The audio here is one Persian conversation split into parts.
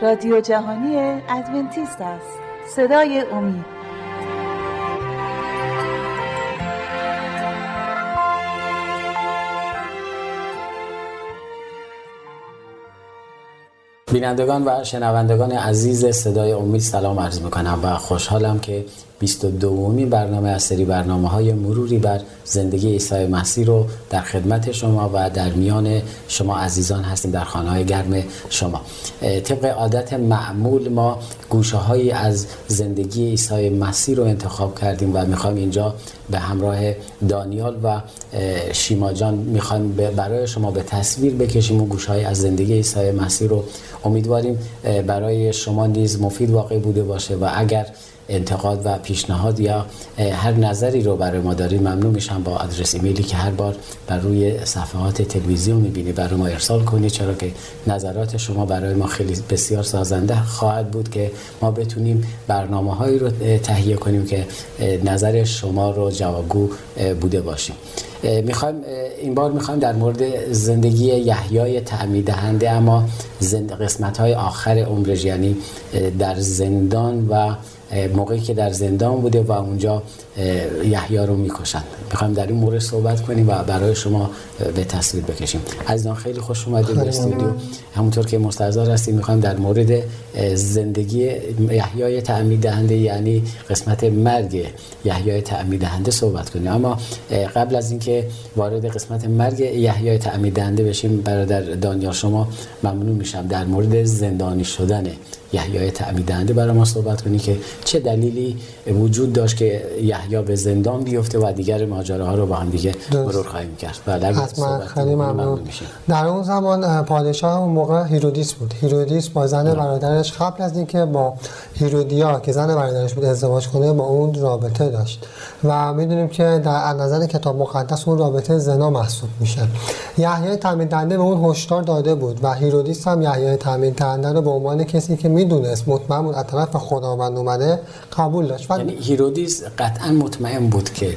رادیو جهانی ادونتیست است. صدای امید. بینندگان و شنوندگان عزیز صدای امید سلام عرض می‌کنم و خوشحالم که 22 برنامه از سری برنامه های مروری بر زندگی عیسی مسیح رو در خدمت شما و در میان شما عزیزان هستیم در خانه های گرم شما. طبق عادت معمول ما گوشه هایی از زندگی عیسی مسیح رو انتخاب کردیم و می‌خوایم اینجا به همراه دانیال و شیما جان می‌خوایم برای شما به تصویر بکشیم و گوشه های از زندگی عیسی مسیح رو امیدواریم برای شما نیز مفید واقع بوده باشه و اگر انتقاد و پیشنهاد یا هر نظری رو برای ما دارید ممنون میشم با آدرس ایمیلی که هر بار بر روی صفحات تلویزیون می‌بینی برای ما ارسال کنید چرا که نظرات شما برای ما خیلی بسیار سازنده خواهد بود که ما بتونیم برنامه هایی رو تهیه کنیم که نظر شما رو جوابگو بوده باشیم. می‌خوایم این بار می‌خوایم در مورد زندگی یحیای تعمید دهنده اما زند قسمت های آخر عمرش یعنی در زندان و موقعی که در زندان بوده و اونجا یحیی رو می‌کشن می‌خوایم در این مورد صحبت کنیم و برای شما به تصویر بکشیم. عزیزان خیلی خوش اومدید به استودیو. همونطور که مستحضر هستیم می‌خوایم در مورد زندگی یحیای تعمید دهنده یعنی قسمت مرگ یحیای تعمید دهنده صحبت کنیم. اما قبل از اینکه وارد قسمت مرگ یحیای تعمید دهنده بشیم برادر دانیال شما ممنون میشم در مورد زندانی شدن یحیای تعمید دهنده برای ما صحبت کنی که چه دلیلی وجود داشت که یحیی به زندان بیفته و دیگر ماجراها رو با هم دیگه مرور خواهیم کرد. بله حتما. خیلی ممنون. در اون زمان پادشاه اون موقع هیرودیس بود. هیرودیس با زن بله. برادرش قبل از اینکه با هیرودیا که زن برادرش بود ازدواج کنه با اون رابطه داشت. و می‌دونیم که در نظر کتاب مقدس اون رابطه زنا محسوب میشه. یحیای تعمید دهنده به اون هشدار داده بود و هیرودیس هم یحیای تعمید دهنده رو به عنوان کسی که می‌دونست مطمئن بود از طرف خداوند اومده قبول داشت. یعنی هیرودیس قطعا مطمئن بود که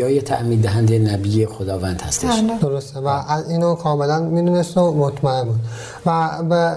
یحیای تعمید دهنده نبی خداوند هستش. درسته و از اینو کاملا می‌دونست و مطمئن بود و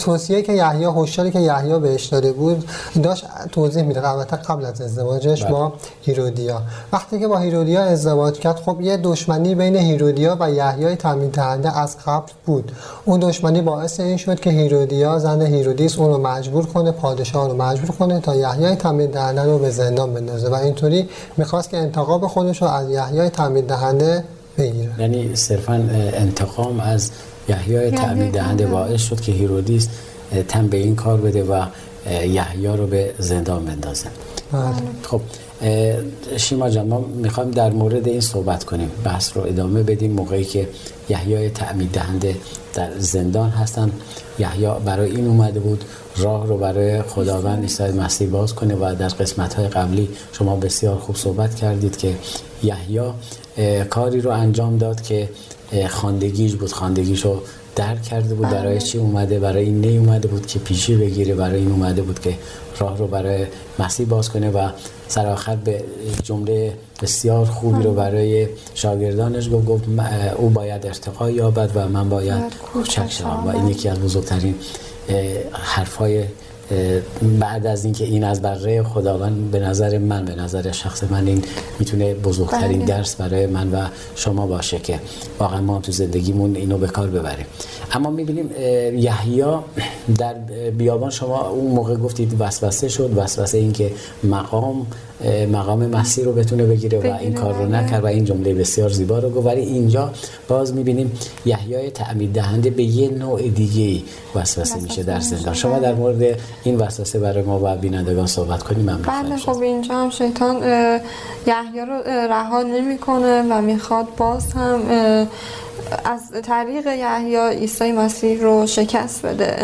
توصیه که یحیی هشداری که یحیی بهش داده بود داشت توضیح می‌داد البته قبل از ازدواجش بله. با هیرودیا. وقتی که با هیرودیا ازدواج کرد خب یه دشمنی بین هیرودیا و یحیی تعمید دهنده از قبل بود. اون دشمنی باعث این شد که هیرودیا زن هیرودیس اون رو مجبور کنه پادشاه رو مجبور کنه تا یحیی تعمید دهنده رو به زندان بندازه. و اینطوری می‌خواست که انتقام خودش رو از یحیی تامین دهنده بگیره. یعنی صرفا انتقام از یحیای تعمید دهنده باعث شد که هیرودیس تن به این کار بده و یحیی رو به زندان بندازه. بله. خب شیما جان ما می‌خوایم در مورد این صحبت کنیم. بحث رو ادامه بدیم. موقعی که یحیای تعمید دهنده در زندان هستن. یحیی برای این اومده بود. راه رو برای خداوند عیسی مسیح باز کنه و در قسمت های قبلی شما بسیار خوب صحبت کردید که یحیی کاری رو انجام داد که خاندگیش بود. خاندگیشو درک کرده بود. برای بله. چی اومده؟ برای این نی اومده بود که پیشی بگیره. برای این اومده بود که راه رو برای مسیح باز کنه و سر آخر به جمله بسیار خوبی رو برای شاگردانش گفت. گفت او باید ارتقا یابد و من باید کوچک شوم و این یکی از بزرگترین حرفای بعد از اینکه این از بره خداوند به نظر من به نظر شخص من این می‌تونه بزرگترین بله. درس برای من و شما باشه که واقعا ما تو زندگیمون اینو به کار ببریم اما می‌بینیم یحیی در بیابان شما اون موقع گفتید وسوسه شد وسوسه این که مقام مقام مسیح رو بتونه بگیره و این کار رو بله. نکرد و این جمله بسیار زیبا رو گفت. ولی اینجا باز می‌بینیم یحیای تعمید دهنده به یه نوع دیگه وسوسه میشه در زندان. شما در مورد این وسوسه برای ما و بینندگان صحبت کنیم. ممنون بله خب اینجا هم شیطان یحیی رو رها نمی‌کنه و می‌خواد باز هم از طریق یحیی عیسی مسیح رو شکست بده.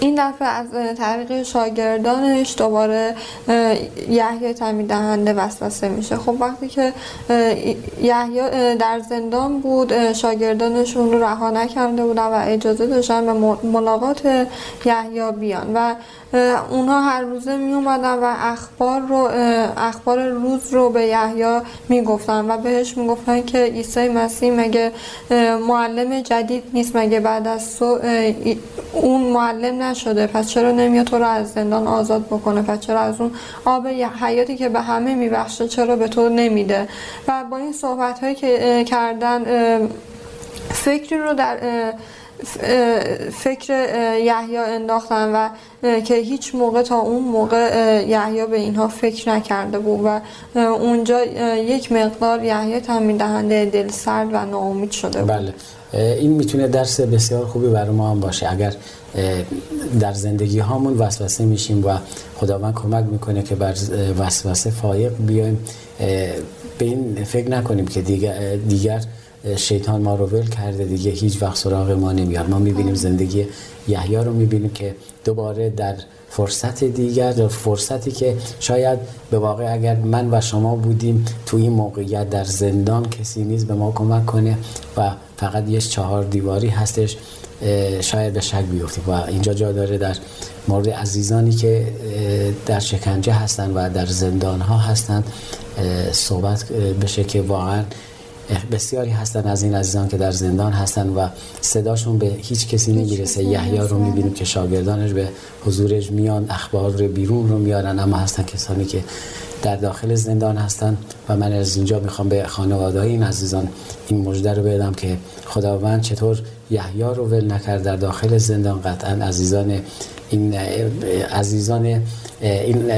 این دفعه از طریق شاگردانش دوباره یحیی تعمید دهنده وسوسه میشه. خب وقتی که یحیی در زندان بود شاگردانشون رو رها نکرده بودن و اجازه داشتن به ملاقات یحیی بیان. و اونها هر روزه می اومدن و اخبار رو اخبار روز رو به یحیی می‌گفتن و بهش می‌گفتن که عیسی مسیح مگه معلم جدید نیست مگه بعد از تو اون معلم نشده پس چرا نمیاد تو رو از زندان آزاد بکنه؟ پس چرا از اون آب حیاتی که به همه میبخشه چرا به تو نمیده؟ و با این صحبت هایی که کردن فکری رو در فکر یحیی انداختن و که هیچ موقع تا اون موقع یحیی به اینها فکر نکرده بود و اونجا یک مقدار یحیی تامین دهنده دل سرد و ناامید شده بود. بله. این می‌تونه درس بسیار خوبی برای ما هم باشه. اگر در زندگی هامون وسوسه میشیم و خداوند کمک می‌کنه که بر وسوسه فایق بیایم به این فکر نکنیم که دیگر, دیگر شیطان ما رو ول کرده دیگه هیچ وقت سراغ ما نمیاد. ما می‌بینیم زندگی یحیی رو می‌بینیم که دوباره در فرصت دیگر در فرصتی که شاید به واقع اگر من و شما بودیم تو این موقعیت در زندان کسی نیست به ما کمک کنه و فقط یه چهار دیواری هستش شاید به شک بیفتیم. و اینجا جا داره در مورد عزیزانی که در شکنجه هستن و در زندان ها هستن صحبت بشه که واقعا بسیاری هستن از این عزیزان که در زندان هستن و صداشون به هیچ کسی نمی‌رسه. یحیی رو می‌بینیم که شاگردانش به حضورش میان اخبار رو بیرون رو میارن اما هستن کسانی که در داخل زندان هستن و من از اینجا می‌خوام به خانواده این عزیزان این مژده رو بدم که خداوند چطور یحیی رو ول نکرد در داخل زندان. قطعا عزیزان این عزیزان این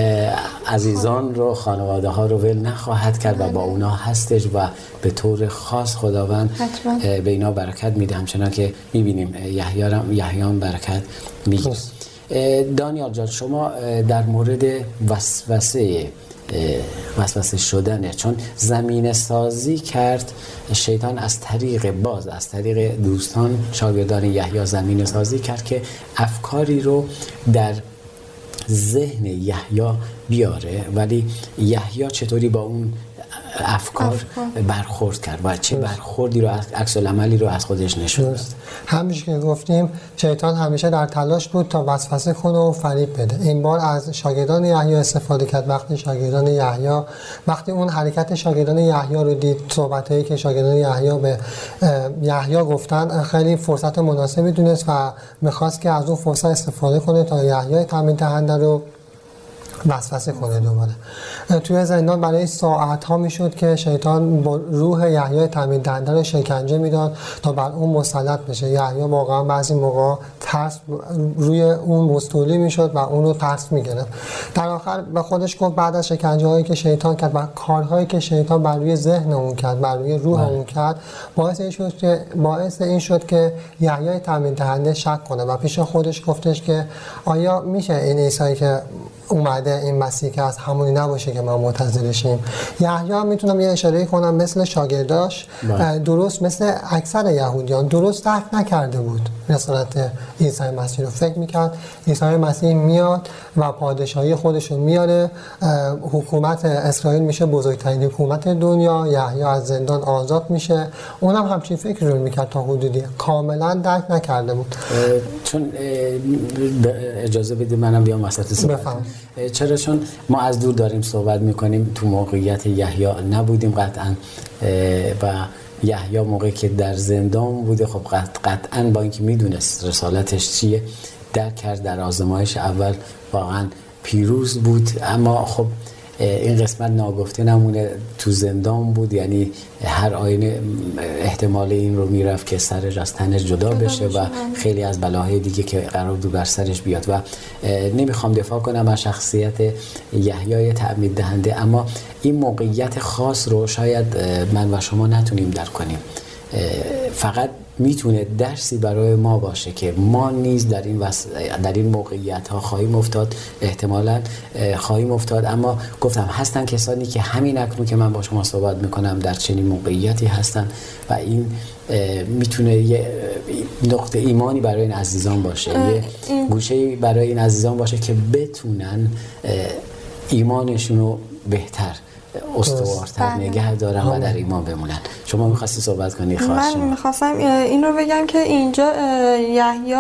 عزیزان رو خانواده ها رو ول نخواهد کرد و با اونا هستش و به طور خاص خداوند به اینا برکت میده. همچنان که می‌بینیم یحیان برکت میده دانیال جان شما در مورد وسوسه وسوسه شدنه. چون زمین سازی کرد شیطان از طریق باز از طریق دوستان شاگردان یحیی زمین سازی کرد که افکاری رو در ذهن یحیی بیاره. ولی یحیی چطوری با اون افکار, برخورد کرد و چه برخوردی رو عکس عملی رو از خودش نشون همیشه که گفتیم شیطان همیشه در تلاش بود تا وسوسه کنه و فریب بده. این بار از شاگردان یحیی استفاده کرد. وقتی شاگردان یحیی وقتی اون حرکت شاگردان یحیی رو دید صحبتایی که شاگردان یحیی به یحیی گفتن خیلی فرصت مناسبی دونست و می‌خواست که از اون فرصت استفاده کنه تا یحیی تامین دهنده رو وسوسه کنه دوباره. توی زندان برای ساعت ها می‌شد که شیطان با روح یحیی تامین دهنده رو شکنجه می‌داد تا بر اون مسلط بشه. یحیی واقعا بعضی موقع ترس روی اون مستولی می‌شد و اون رو ترس می‌گرفت. در آخر به خودش گفت بعد از شکنجه هایی که شیطان کرد و کارهایی که شیطان بر روی ذهن اون کرد بر روی روح بله. اون کرد باعث این شد که باعث این شد که یحیی تامین دهنده شک کنه و پیش خودش گفتش که آیا میشه این عیسی که اومده این مسیح که از همونی نباشه که ما منتظرشیم یحیی می‌تونم یه اشاره کنم مثل شاگرداش بله. درست مثل اکثر یهودیان درست درک نکرده بود رسالت عیسی مسیح رو فکر می‌کرد. عیسی مسیح میاد و پادشاهی خودش رو میاره. حکومت اسرائیل میشه بزرگترین حکومت دنیا. یحیی از زندان آزاد میشه. اونم همچین فکر رو می‌کرد تا حدودی. کاملا درک نکرده بود. چون اجازه بدید منم بیام وسط صحبت. چرا؟ چون ما از دور داریم صحبت می‌کنیم. تو موقعیت یحیی نبودیم قطعا. و یحیی موقعی که در زندان بوده. خب قطعا با اینکه می‌دونست رسالتش چیه در کرد در آزمایش اول واقعا پیروز بود. اما خب این قسمت ناگفته نمونه تو زندان بود یعنی هر آینه احتمال این رو می‌رفت که سرش از تنش جدا بشه و خیلی از بلاهای دیگه که قرار بود بر سرش بیاد. و نمی‌خوام دفاع کنم از شخصیت یحیای تعمید دهنده اما این موقعیت خاص رو شاید من و شما نتونیم در کنیم. فقط می‌تونه درسی برای ما باشه که ما نیز در این, در این موقعیت ها خواهیم افتاد احتمالا خواهیم افتاد. اما گفتم هستن کسانی که همین اکنون که من با شما صحبت می‌کنم در چنین موقعیتی هستن و این می‌تونه یه نقطه ایمانی برای این عزیزان باشه. یه گوشه برای این عزیزان باشه که بتونن ایمانشون رو بهتر استوارتر بله. نگه دارن و در ایمان بمونن شما می‌خواستی صحبت کنی خواهش من می‌خواستم این رو بگم که اینجا یحیی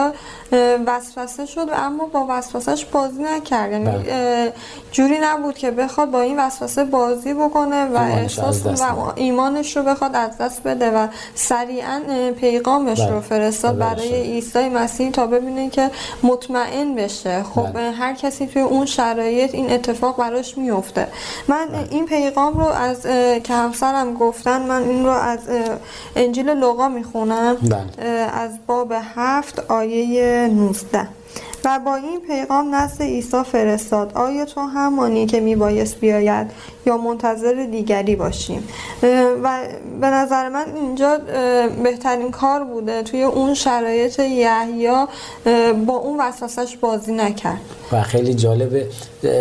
اه، وسوسه شد و اما با وسوسهش بازی نکرد یعنی بله. جوری نبود که بخواد با این وسوسه بازی بکنه و احساس و ایمانش رو بخواد از دست بده و سریعا پیغامش بله. رو فرستاد بله، برای بله. عیسی مسیح تا ببینه که مطمئن بشه خب بله. اه، هر کسی توی اون شرایط این اتفاق براش میفته من این پیغام رو از که همسرم گفتن من این رو از انجیل لوقا می‌خونم بله. از باب هفت آیه 19 و با این پیغام نزد عیسی فرستاد. آیا تو همانی که میبایست بیاید یا منتظر دیگری باشیم؟ و به نظر من اینجا بهترین کار بوده توی اون شرایط یحیی با اون وسوسش بازی نکرد. و خیلی جالبه.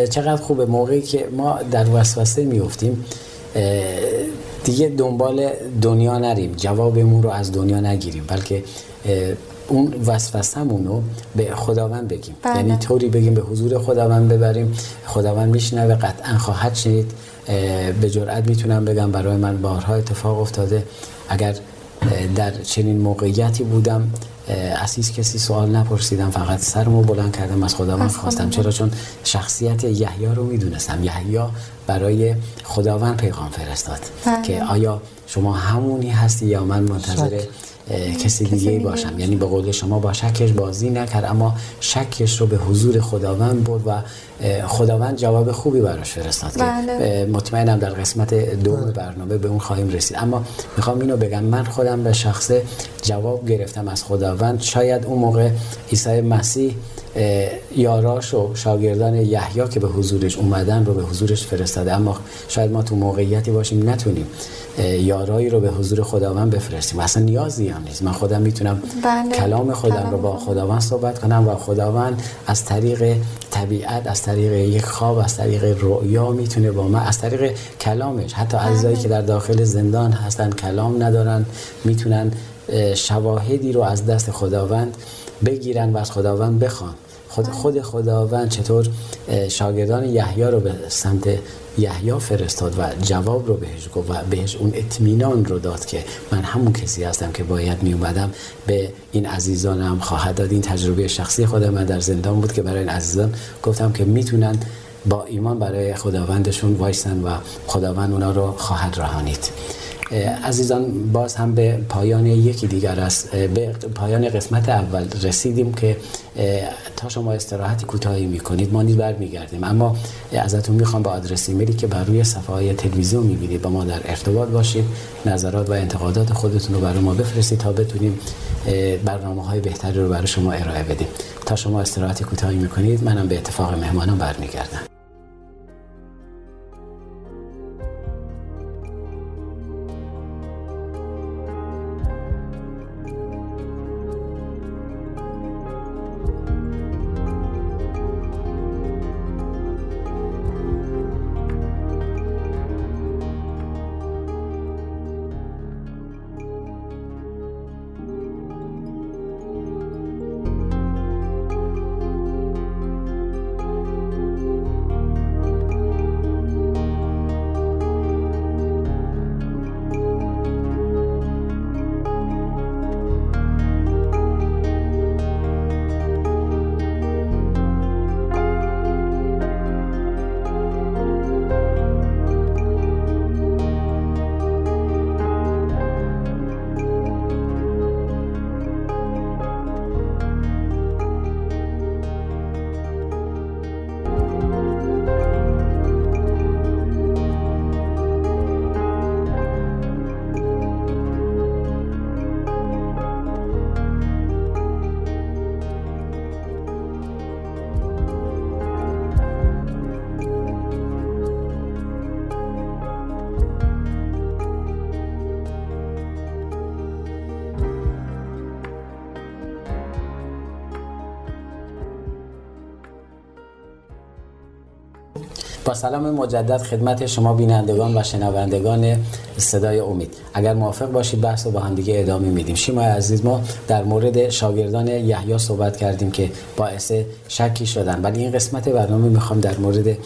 چقدر خوبه موقعی که ما در وسوسه میفتیم دیگه دنبال دنیا نریم. جوابمون رو از دنیا نگیریم بلکه اون وسوسمون رو به خداوند بگیم. بله. یعنی طوری بگیم به حضور خداوند ببریم. خداوند میشنوه قطعا خواهد شنید. به جرئت می‌تونم بگم برای من بارها اتفاق افتاده. اگر در چنین موقعیتی بودم از هیچ کسی سوال نپرسیدم فقط سرمو بلند کردم از خداوند خواستم. چرا؟ چون شخصیت یحیی رو می‌دونستم. یحیی برای خداوند پیغام فرستاد بله. که آیا شما همونی هستی یا من منتظر کسی دیگه باشم. یعنی به قول شما با شکش بازی نکرد اما شکش رو به حضور خداوند برد و خداوند جواب خوبی براش فرستاد که بله. اه، مطمئنم در قسمت دوم برنامه به اون خواهیم رسید اما می‌خوام اینو بگم من خودم به شخصه جواب گرفتم از خداوند شاید اون موقع عیسی مسیح یاراش و شاگردان یحیی که به حضورش اومدن رو به حضورش فرستاده اما شاید ما تو موقعیتی باشیم نتونیم یارایی رو به حضور خداوند بفرستیم اصلا نیازی هم نیست من خودم می‌تونم بله. کلام خودم رو با خدا. خداوند صحبت کنم و خداوند از طریق طبیعت از طریق یک خواب از طریق رؤیا می‌تونه با من از طریق کلامش. حتی عزیزایی که در داخل زندان هستن کلام ندارن می‌تونن اه، شواهدی رو از دست خداوند بگیرن و از خداوند بخوان. خود خود خداوند چطور شاگردان یحیی رو به سمت یحیی فرستاد و جواب رو بهش گفت و بهش اون اطمینان رو داد که من همون کسی هستم که باید می اومدم به این عزیزانم خواهد داد. این تجربه شخصی خودم من در زندان بود که برای این عزیزان گفتم که می‌تونن با ایمان برای خداوندشون وایسن و خداوند اونا رو خواهد رهانید. عزیزان باز هم به پایان یکی دیگر است به پایان قسمت اول رسیدیم که تا شما استراحتی کوتاهی می‌کنید ما نیز برمیگردیم. اما ازتون می‌خوام با آدرس ایمیلی که بر روی صفحه های تلویزیون می‌بینید با ما در ارتباط باشید. نظرات و انتقادات خودتون رو برای ما بفرستید تا بتونیم برنامه های بهتری رو برای شما ارائه بدیم. تا شما استراحتی کوتاهی می‌کنید منم به اتفاق مهمانان برمیگردم. با سلام مجدد خدمت شما بینندگان و شنوندگان صدای امید. اگر موافق باشید بحث رو با هم دیگه ادامه میدیم. شیما عزیز ما در مورد شاگردان یحیی صحبت کردیم که باعث شکی شدن. ولی این قسمت برنامه می‌خوام در مورد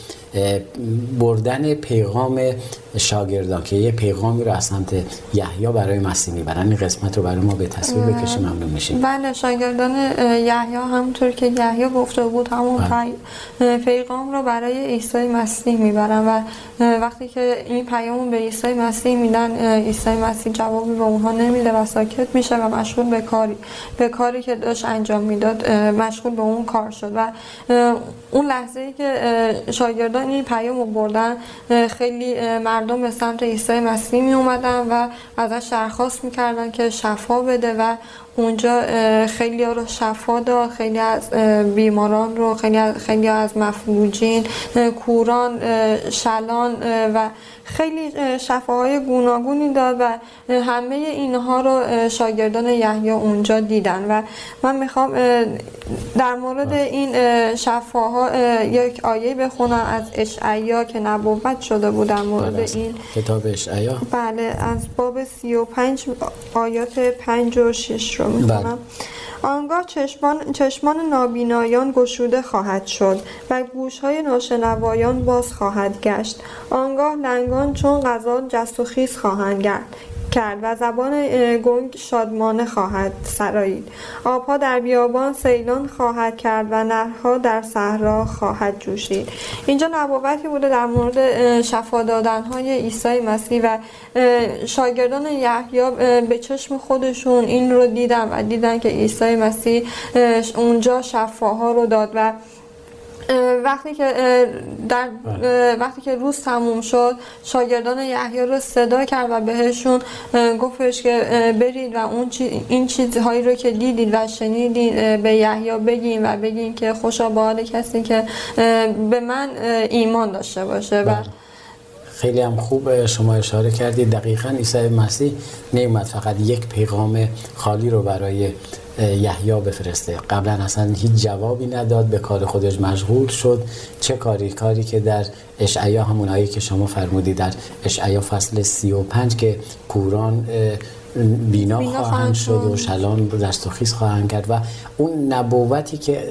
بردن پیغام شاگردان که یه پیغامی رو از سمت یحیی برای مسیح می‌برن. این قسمت رو برای ما به تصویر بکشیم ممنون میشیم. بله شاگردان یحیی همونطور که یحیی گفته بود همون بله. پیغام رو برای عیسی مسیح می‌برن و وقتی که این پیام به عیسی مسیح میدن عیسی مسیح جوابی به اونها نمیده و ساکت میشه و مشغول به کاری به کاری که داشت انجام می‌داد مشغول به اون کار شد و اون لحظه ای که شاگردان این پیام رو بردن خیلی مردم به سمت عیسی مسیح می اومدن و ازش درخواست می‌کردن که شفا بده و اونجا خیلی ها رو شفا داد خیلی از بیماران رو خیلی از, خیلی از مفلوجین کوران شلان و خیلی شفاهای گوناگونی داد و همه اینها رو شاگردان یحیی اونجا دیدن و من می‌خوام در مورد این شفاها یک آیه بخونم از اشعیا که نبوت شده بود در مورد بله، این. کتاب اشعیا. بله از باب 35 آیات 5 و 6 رو. بله. آنگاه چشمان, چشمان نابینایان گشوده خواهد شد و گوشهای ناشنوایان باز خواهد گشت. آنگاه لنگان چون غذا جست و خیز خواهند گرد. کرد و زبان گنگ شادمانه خواهد سرایید. آبها در بیابان سیلان خواهد کرد و نهرها در صحرا خواهد جوشید. اینجا نبوتی بوده در مورد شفا دادن های عیسی مسیح و شاگردان یحیی به چشم خودشون این رو دیدن و دیدن که عیسی مسیح اونجا شفاها رو داد و وقتی که در. وقتی که روز تموم شد شاگردان یحیی رو صدا کرد و بهشون گفتش که برید و اون این چیزهایی رو که دیدید و شنیدید به یحیی بگین و بگین که خوشا به حال کسی که به من ایمان داشته باشه و بله. خیلی هم خوب شما اشاره کردید دقیقا عیسی مسیح نیومد فقط یک پیغام خالی رو برای یحیی بفرسته. قبلا اصلا هیچ جوابی نداد به کار خودش مشغول شد. چه کاری؟ کاری که در اشعیا همون که شما فرمودید در اشعیا فصل 35 که کوران بینا, بینا خواهند شد و شلان دست و خیز خواهند کرد و اون نبوتی که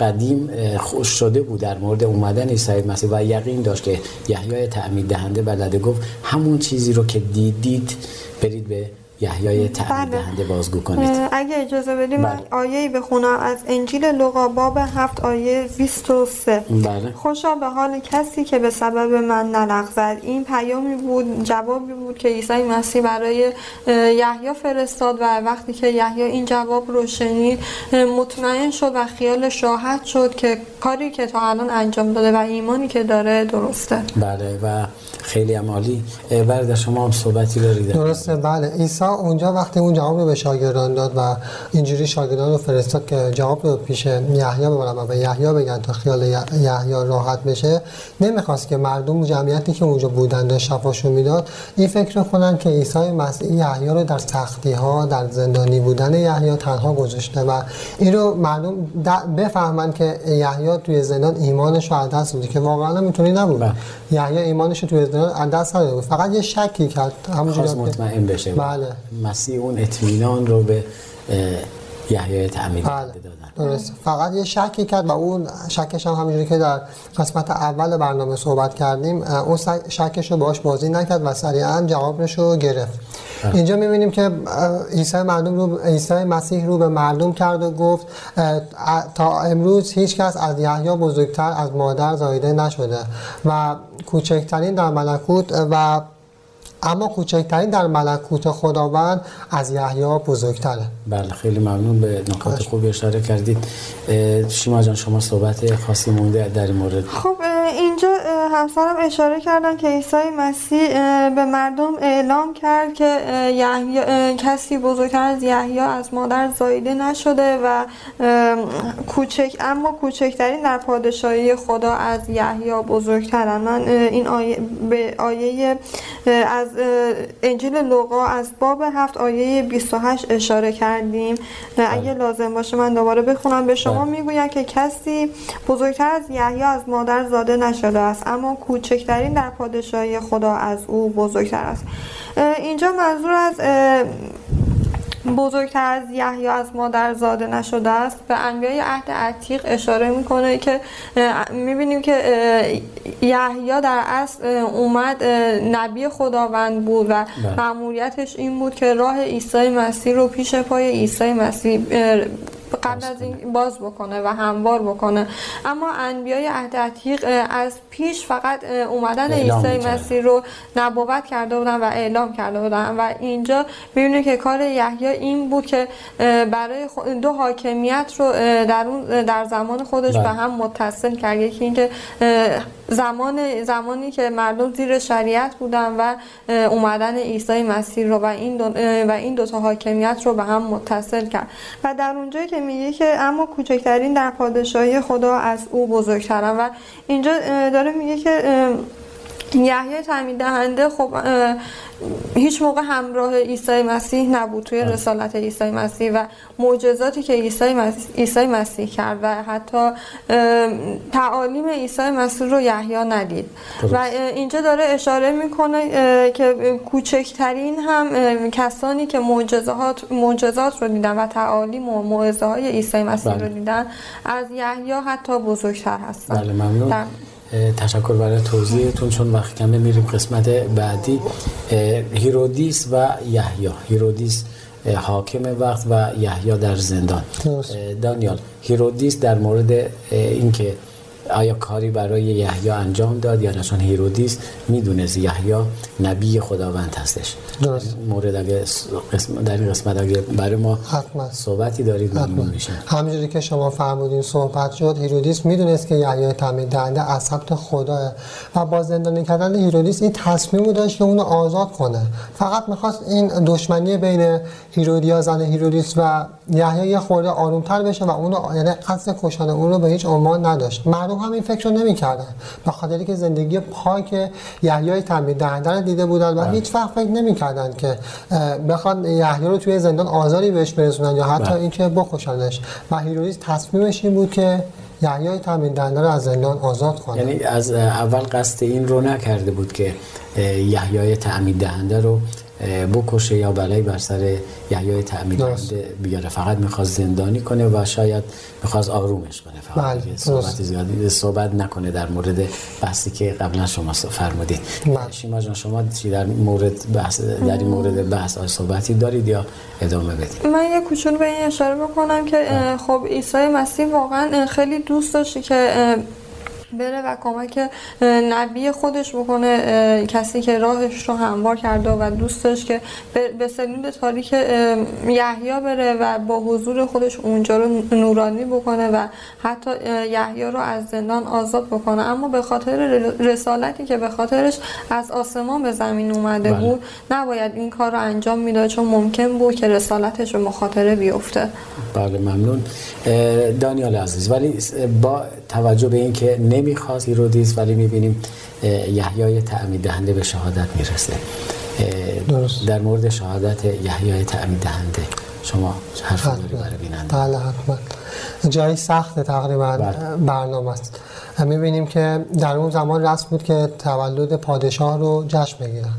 قدیم خوش شده بود در مورد اومدن عیسی مسیح و یقین داشت که یحیای تعمید دهنده بلده گفت همون چیزی رو که دیدید برید به یحیای تعمید بله. دهنده بازگو کنید. اگه اجازه بدیم بله. من آیه بخونم. از انجیل لوقا باب هفت آیه 23 بله. خوشا به حال کسی که به سبب من نلغزد. این پیامی بود جوابی بود که عیسی مسیح برای یحیی فرستاد و وقتی که یحیی این جواب رو شنید مطمئن شد و خیالش راحت شد که کاری که تا الان انجام داده و ایمانی که داره درسته. بله و خیلی عمالی برد شما هم صحبتی دارید. درسته. بله. عیسی اونجا وقتی اون جواب رو به شاگردان داد و اینجوری شاگردان رو فرستاد که جواب رو پیش یحیی ببرن و به یحیی بگن تا خیال یحیی راحت بشه نمی‌خواست که مردم جمعیتی که اونجا بودن شفاشون می‌داد این فکر کنن که عیسی مسیح یحیی رو در سختی ها در زندانی بودن یحیی تنها گذاشته و این رو مردم بفهمن که یحیی توی زندان ایمانش رو از دست که واقعا می‌تونی نبود. بله. یحیی ایمانش رو توی زندان از دست فقط یه شکی کرد. همونجوری مطمئن بشه. بله. مسیح اون اطمینان رو به یحیای تعمید بله. دادن فقط یه شکی کرد و اون شکش هم همینجوری که در قسمت اول برنامه صحبت کردیم اون شکش رو باش بازی نکرد و سریعا جوابش رو گرفت. اینجا می‌بینیم که عیسی مردم رو عیسی مسیح رو به مردم کرد و گفت تا امروز هیچ کس از یحیی بزرگتر از مادر زایده نشده و کوچکترین در ملکوت و اما کوچکترین در ملکوت خداوند از یحیی بزرگتره. بله خیلی ممنون به نکات خوبی اشاره کردید. شیما جان شما صحبت خاصی مونده در این مورد. خب اینجا همسرم اشاره کردن که عیسی مسیح به مردم اعلام کرد که یحیی کسی بزرگتر از یحیی از مادر زایده نشده و کوچک اما کوچکترین در پادشاهی خدا از یحیی بزرگترن. من این آیه به آیه از انجیل لوقا از باب هفت آیه 28 اشاره کردیم اگه بله. لازم باشه من دوباره بخونم به شما بله. می‌گوید که کسی بزرگتر از یحیی از مادر زاده نشده است اما کوچکترین در پادشاهی خدا از او بزرگتر است اینجا منظور از بزرگتر از یحیی از مادر زاده نشده است به انبیای عهد عتیق اشاره می‌کنه که می‌بینیم که یحیی در اصل اومد نبی خداوند بود و بله. مأموریتش این بود که راه عیسی مسیح رو پیش پای عیسی مسیح قبل از این باز بکنه و هموار بکنه. اما انبیای عهد عتیق از پیش فقط اومدن عیسی مسیح رو نبوت کرده بودن و اعلام کرده بودن و اینجا می‌بینیم که کار یحیی این بود که برای دو حاکمیت رو در اون در زمان خودش به بله. هم متصل کرد. یکی اینکه زمان زمانی که مردم زیر شریعت بودن و اومدن عیسی مسیح رو و این دو و این دو تا حاکمیت رو به هم متصل کرد. و در اونجایی که میگه که اما کوچکترین در پادشاهی خدا از او بزرگترن و اینجا داره میگه که یحیی تعمید دهنده خب هیچ موقع همراه عیسی مسیح نبود توی بله. رسالت عیسی مسیح و معجزاتی که عیسی مسیح, عیسی مسیح کرد و حتی تعالیم عیسی مسیح رو یحیی ندید و اینجا داره اشاره می‌کنه که کوچکترین هم کسانی که معجزات معجزات رو دیدن و تعالیم و موعظه های عیسی مسیح رو بله. دیدن از یحیی حتی بزرگتر هستن بله ممنون تشکر برای توضیحتون چون وقت کمه میریم قسمت بعدی. هیرودیس و یحیی. هیرودیس حاکم وقت و یحیی در زندان. دانیال هیرودیس در مورد اینکه آیا کاری برای یحیی انجام داد یا هیرودیس می‌دونست یحیی نبی خداوند هستش. درست. مورد اگه قسم در این قسمت اگه برای ما حتما. صحبتی دارید ممنون میشه همینجوری که شما فرمودین صحبت شد هیرودیس می‌دونست که یحیی تعمید دهنده از سمت خدا و با زندانی کردن هیرودیس این تصمیم داشت که اونو آزاد کنه. فقط می‌خواست این دشمنی بین هیرودیا زن هیرودیس و یحیی یه خورده آرومتر بشه و اونو یعنی قصد کشتن اون رو به هیچ عنوان نداشت. مردم هم این فکر رو نمی‌کردن به خاطری که زندگی پاک یحیی تعمید دهنده رو دیده بودن و بله. هیچ وقت فکر نمی‌کردن که بخوان یحیی رو توی زندان آزاری بهش برسونن یا حتی بله. اینکه بکشنش و هیرودیس تصمیمش این بود که یحیی تعمید دهنده رو از زندان آزاد کنه یعنی از اول قصد این رو نکرده بود که یحیی تعمید دهنده رو بکشه یا بلایی بر سر یحیای تعمید بیاره فقط می‌خواد زندانی کنه و شاید می‌خواد آرومش کنه فقط بله. صحبت زیادی صحبت نکنه در مورد بحثی که قبلا شما فرمودید بله. شیما جان شما چی در مورد بحث در این مورد بحث صحبتی دارید یا ادامه بدید من یه کوچولو به این اشاره بکنم که. خب عیسی مسیح واقعا خیلی دوست داشتی که بره و کمک نبی خودش بکنه کسی که راهش رو هموار کرده و دوست داشت که به سلول تاریک یحیی بره و با حضور خودش اونجا رو نورانی بکنه و حتی یحیی رو از زندان آزاد بکنه. اما به خاطر رسالتی که به خاطرش از آسمان به زمین اومده بله. بود نباید این کار رو انجام می‌داد چون ممکن بود که رسالتش به مخاطره بیفته. بله ممنون. دانیال عزیز ولی با توجه به اینکه نمی‌خواست هیرودیس ولی می‌بینیم یحیای تعمید دهنده به شهادت می‌رسه. درست. در مورد شهادت یحیای تعمید دهنده شما حرف داری برای بیننده بله حتما. جایی سخت تقریبا. بله. برنامه است. می‌بینیم که در اون زمان رسم بود که تولد پادشاه رو جشن بگیرن.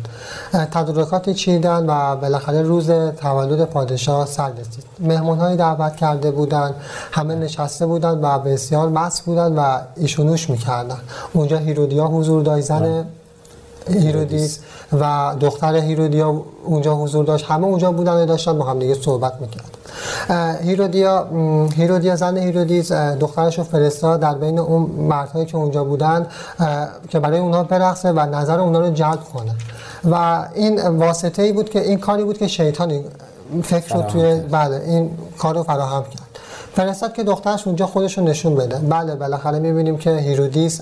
تدارکاتی چیدن و بالاخره روز تولد پادشاه سر رسید. مهمون های دعوت کرده بودن همه نشسته بودن و بسیار مست بودن و ایشونوش می‌کردن. اونجا هیرودیا حضور داشت بله. هیرودیس و دختر هیرودیا اونجا حضور داشت. همه اونجا بودن و داشتن با هم دیگه صحبت می‌کرد هیرودیا هیرودیا زن هیرودیس دخترش رو فرستاد در بین اون مردهایی که اونجا بودن که برای اونها برقصه و نظر اونها رو جلب کنه. و این واسطه ای بود که این کاری بود که شیطانی فکر رو توی بله این کار رو فراهم کرد. فرستاد که دخترش اونجا خودش رو نشون بده. بله بالاخره می‌بینیم که هیرودیس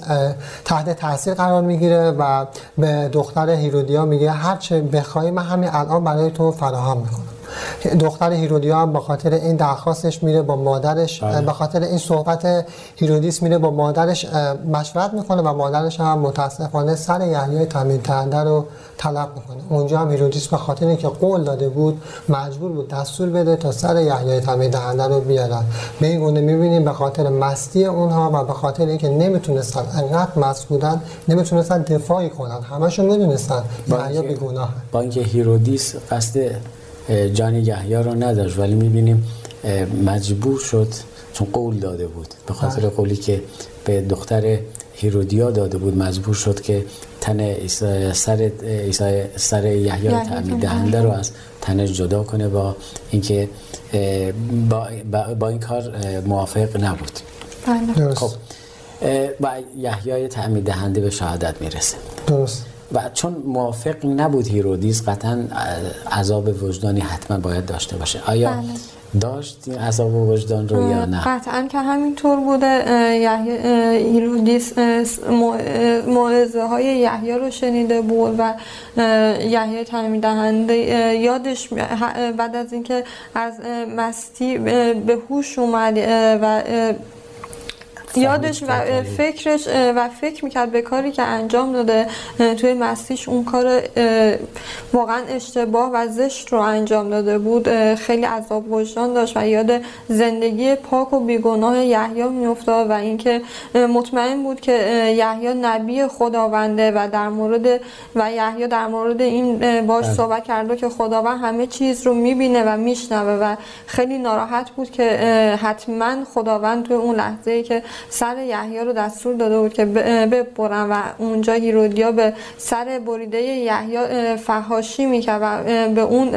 تحت تاثیر قرار می‌گیره و به دختر هیرودیا میگه هر چه بخوای من همین الان برای تو فراهم می‌کنم. دختر هیرودیا هم به خاطر این درخواستش میره با مادرش بله. به خاطر این صحبت هیرودیس میره با مادرش مشورت می‌کنه و مادرش هم متاسفانه سر یحیای تعمید دهنده رو طلب می‌کنه. اونجا هم هیرودیس به خاطر اینکه قول داده بود مجبور بود دستور بده تا سر یحیای تعمید دهنده رو بیارن. به این گونه می‌بینیم به خاطر مستی اونها و به خاطر اینکه نمی‌تونستن انقدر مست بودن نمی‌تونستن دفاعی کنن. همشون می‌دونستن یحیی بیگناه. با اینکه هیرودیس قصد جان یحیی رو نداشت ولی می‌بینیم مجبور شد چون قول داده بود. به خاطر بله. قولی که به دختر هیرودیا داده بود مجبور شد که تن سر عیسی سر یحیی یحیی تعمید دهنده رو از تنش جدا کنه با اینکه با, با, با این کار موافق نبود. بله. درست خب اه، و یحیای تعمید دهنده به شهادت می‌رسه. درست. و چون موافق نبود هیرودیس قطعا عذاب وجدانی حتما باید داشته باشه آیا بله. داشت این عذاب وجدان رو یا نه قطعا که همینطور بوده هیرودیس موعظه های یحیی رو شنیده بود و یحیی تعمیم دهنده یادش بعد از اینکه از مستی به هوش اومد و یادش و فکرش و فکر می‌کرد به کاری که انجام داده توی مسیش اون کار واقعا اشتباه و زشت رو انجام داده بود خیلی عذاب وجدان داشت و یاد زندگی پاک و بیگناه یحیی میافتاد و اینکه مطمئن بود که یحیی نبی خداونده و در مورد و یحیی در مورد این باش بله. صحبت کرده که خداوند همه چیز رو می‌بینه و میشنوه و خیلی ناراحت بود که حتما خداوند توی اون لحظه ای که سر یحیی رو دستور داده بود که ببرن و اونجا هیرودیا به سر بریده یحیی فحاشی می‌کرد و به اون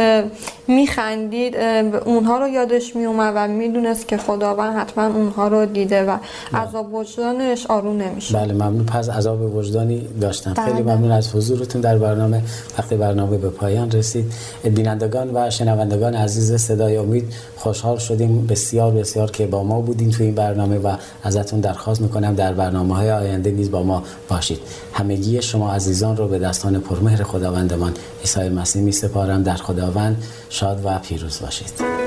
میخندید اونها رو یادش میومد و می‌دونست که خداوند حتما اونها رو دیده و عذاب وجدانش آروم نمیشه بله ممنون. پس عذاب وجدانی داشتم. بله. خیلی ممنون از حضورتون در برنامه. وقتی برنامه به پایان رسید بینندگان و شنوندگان عزیز صدای امید خوشحال شدیم. بسیار بسیار که با ما بودین تو این برنامه و ازتون درخواست می‌کنم در برنامه های آینده نیز با ما باشید. همگی شما عزیزان رو به دستان پرمهر خداوندمان عیسی مسیح می سپارم. در خداوند شاد و پیروز باشید.